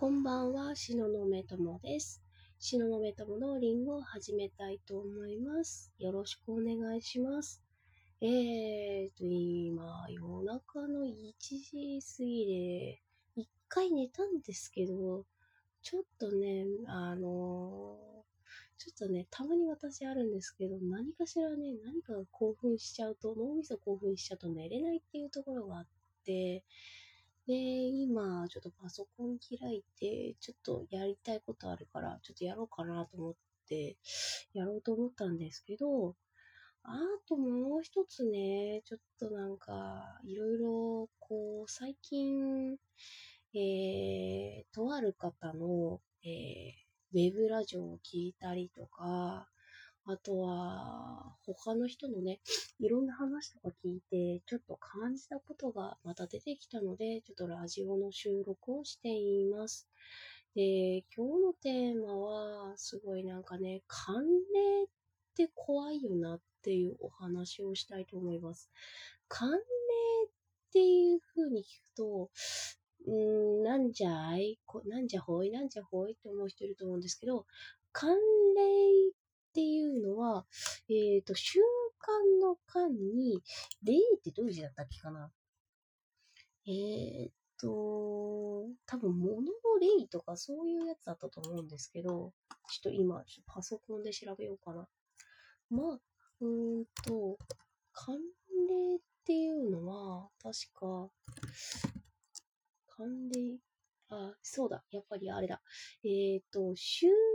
こんばんは、しののめともです。しののめとものリンゴを始めたいと思います。よろしくお願いします。えーと、今、夜中の1時過ぎで、一回寝たんですけど、ちょっとね、あのーちょっとね、たまに私あるんですけど、何かしらね、何か興奮しちゃうと、脳みそ興奮しちゃうと寝れないっていうところがあって、で、今、ちょっとパソコン開いて、ちょっとやりたいことあるから、ちょっとやろうかなと思って、やろうと思ったんですけど、あともう一つね、ちょっとなんか、いろいろ、こう、最近、えー、とある方の、えー、ウェブラジオを聞いたりとか、あとは、他の人のね、いろんな話とか聞いて、ちょっと感じたことがまた出てきたので、ちょっとラジオの収録をしています。で、今日のテーマは、すごいなんかね、寒冷って怖いよなっていうお話をしたいと思います。寒冷っていう風に聞くと、うん、なんじゃい？こなんじゃほい？なんじゃほい？って思う人いると思うんですけど、寒冷っていうのは、えっ、と、習慣の間に、霊ってどういう字だったっけかな？えっ、と、多分物の霊とかそういうやつだったと思うんですけど、ちょっと今、ちょっとパソコンで調べようかな。まあ、うーんと、寒冷っていうのは、確か、寒冷、あ、そうだ、やっぱりあれだ。えっ、と、習慣の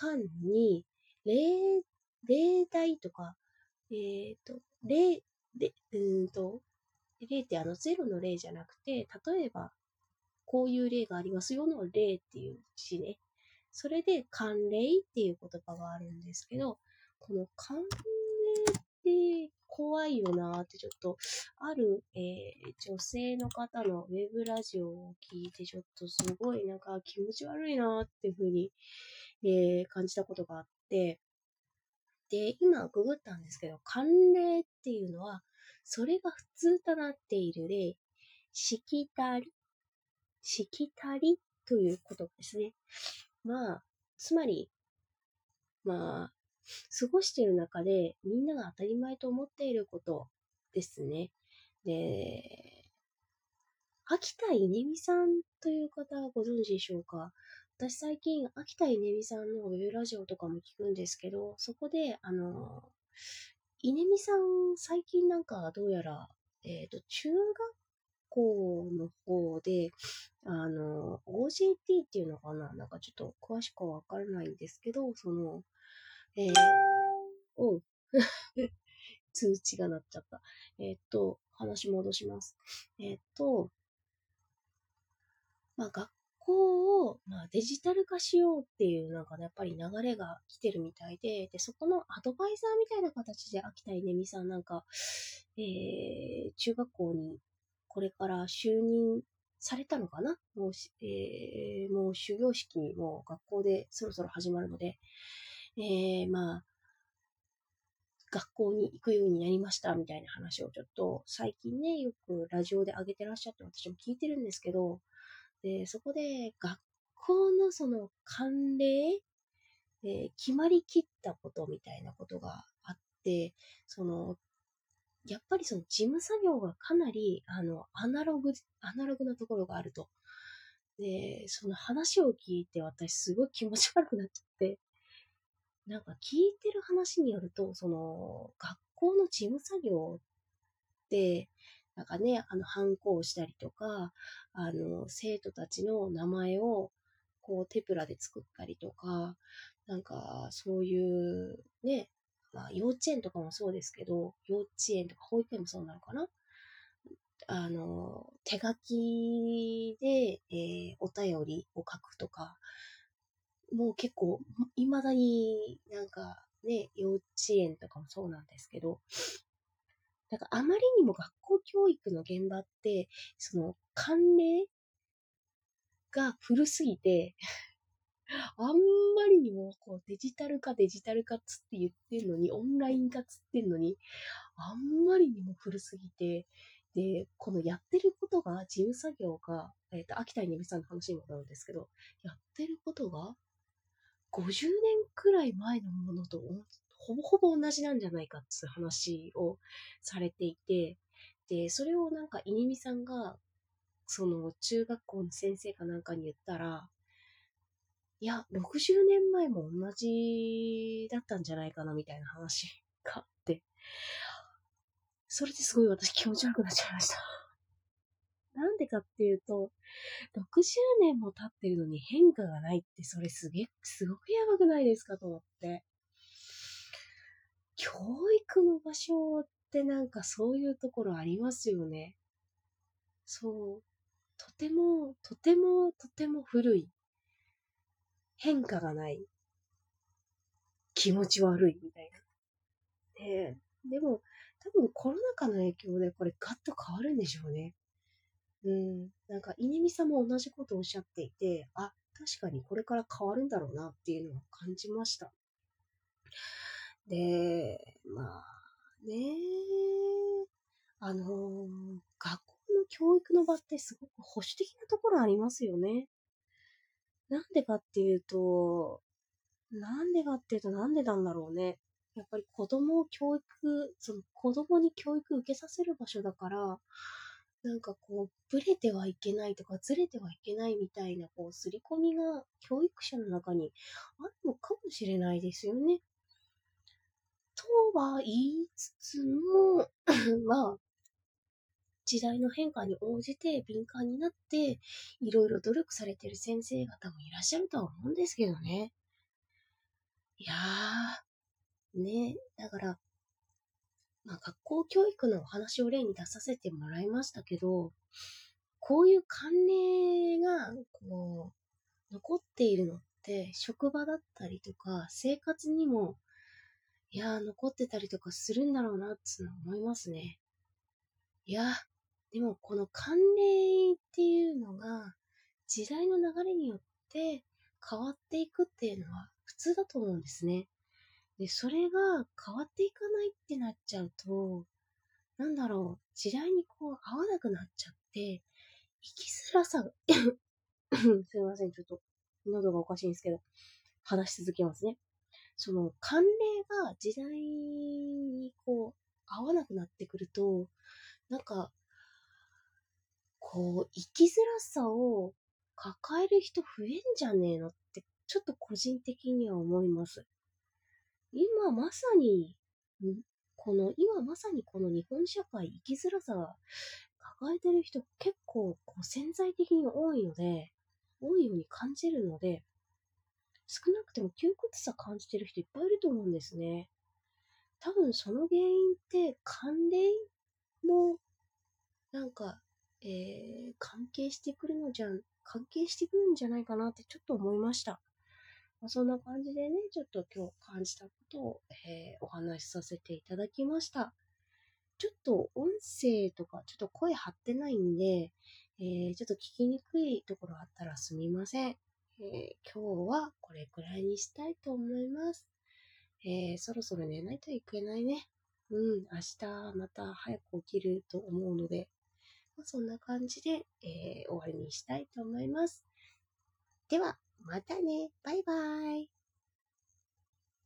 間に、例、例題とか、えっ、と、例、で、うんと、例ってあのゼロの例じゃなくて、例えば、こういう例がありますよの例っていう字ね。それで、寒冷っていう言葉があるんですけど、この寒冷って怖いよなーってちょっと、ある、えー女性の方のウェブラジオを聞いて、ちょっとすごいなんか気持ち悪いなーっていうふうに、えー感じたことがあって、で、今ググったんですけど、寒冷っていうのは、それが普通となっている例、しきたり、しきたりということですね。まあ、つまり、まあ、過ごしている中でみんなが当たり前と思っていることですね。で、秋田稲美さんという方はご存知でしょうか？私最近秋田稲美さんのウェブラジオとかも聞くんですけど、そこで、あの、稲美さん最近なんかどうやら、えっ、と、中学校の方で、あの、OJT っていうのかな？なんかちょっと詳しくはわからないんですけど、その、えー、おう 通知が鳴っちゃった。えーっと、話戻します。えーっと、まあ、学校を、まあ、デジタル化しようっていう、なんかね、やっぱり流れが来てるみたいで、で、そこのアドバイザーみたいな形で秋田稲美さんなんか、えー、中学校にこれから就任されたのかな？もう、えー、もう終業式も学校でそろそろ始まるので、えー、まあ、学校に行くようになりましたみたいな話をちょっと最近ね、よくラジオで上げてらっしゃって私も聞いてるんですけど、で、そこで学校のその慣例、えー決まりきったことみたいなことがあって、その、やっぱりその事務作業がかなり、あの、アナログ、アナログなところがあると。で、その話を聞いて私すごい気持ち悪くなっちゃって、なんか聞いてる話によると、その、学校の事務作業って、なんかね、あの、反抗したりとか、あの、生徒たちの名前を、こう、テプラで作ったりとか、なんか、そういう、ね、まあ、幼稚園とかもそうですけど、幼稚園とか保育園もそうなのかな？あの、手書きで、えーお便りを書くとか、もう結構、未だになんかね、幼稚園とかもそうなんですけど、なんかあまりにも学校教育の現場って、その慣例が古すぎて、あんまりにもこうデジタル化デジタル化っつって言ってんのに、オンライン化っつってんのに、あんまりにも古すぎて、で、このやってることが、事務作業が、えっ、と、秋田にみさんの話にもなるんですけど、やってることが、50年くらい前のものとほぼほぼ同じなんじゃないかっていう話をされていて、で、それをなんか、いにみさんが、その、中学校の先生かなんかに言ったら、いや、60年前も同じだったんじゃないかなみたいな話があって、それですごい私気持ち悪くなっちゃいました。なんでかっていうと、60年も経ってるのに変化がないって、それすげえ、すごくやばくないですかと思って。教育の場所ってなんかそういうところありますよね。そう。とても、とても、とても古い。変化がない。気持ち悪いみたいな。で、でも、多分コロナ禍の影響でこれガッと変わるんでしょうね。うん。なんか、稲見さんも同じことをおっしゃっていて、あ、確かにこれから変わるんだろうなっていうのを感じました。で、まあ、ねあのー、学校の教育の場ってすごく保守的なところありますよね。なんでかっていうと、なんでかっていうとなんでなんだろうね。やっぱり子供を教育、その子供に教育受けさせる場所だから、なんかこう、ブレてはいけないとか、ずれてはいけないみたいな、こう、刷り込みが教育者の中にあるのかもしれないですよね。とは言いつつも、まあ、時代の変化に応じて敏感になって、いろいろ努力されてる先生方もいらっしゃるとは思うんですけどね。いやー、ね、だから、まあ、学校教育のお話を例に出させてもらいましたけど、こういう慣例が、こう、残っているのって、職場だったりとか、生活にも、いやー、残ってたりとかするんだろうな、って思いますね。いや、でもこの慣例っていうのが、時代の流れによって変わっていくっていうのは普通だと思うんですね。で、それが変わっていかないってなっちゃうと、なんだろう、時代にこう合わなくなっちゃって、生きづらさが すいません、ちょっと喉がおかしいんですけど、話し続けますね。その慣例が時代にこう合わなくなってくると、なんか、こう、生きづらさを抱える人増えんじゃねえのって、ちょっと個人的には思います。今まさに、この、今まさにこの日本社会生きづらさ抱えてる人結構こう潜在的に多いので、多いように感じるので、少なくても窮屈さ感じてる人いっぱいいると思うんですね。多分その原因って関連もなんか、えー、関係してくるのじゃん、関係してくるんじゃないかなってちょっと思いました。まあ、そんな感じでね、ちょっと今日感じたことを、えー、お話しさせていただきました。ちょっと音声とかちょっと声張ってないんで、えー、ちょっと聞きにくいところあったらすみません。えー、今日はこれくらいにしたいと思います。えー、そろそろ寝ないといけないね。うん、明日また早く起きると思うので、まあ、そんな感じで、えー、終わりにしたいと思います。では、またね。バイバイ。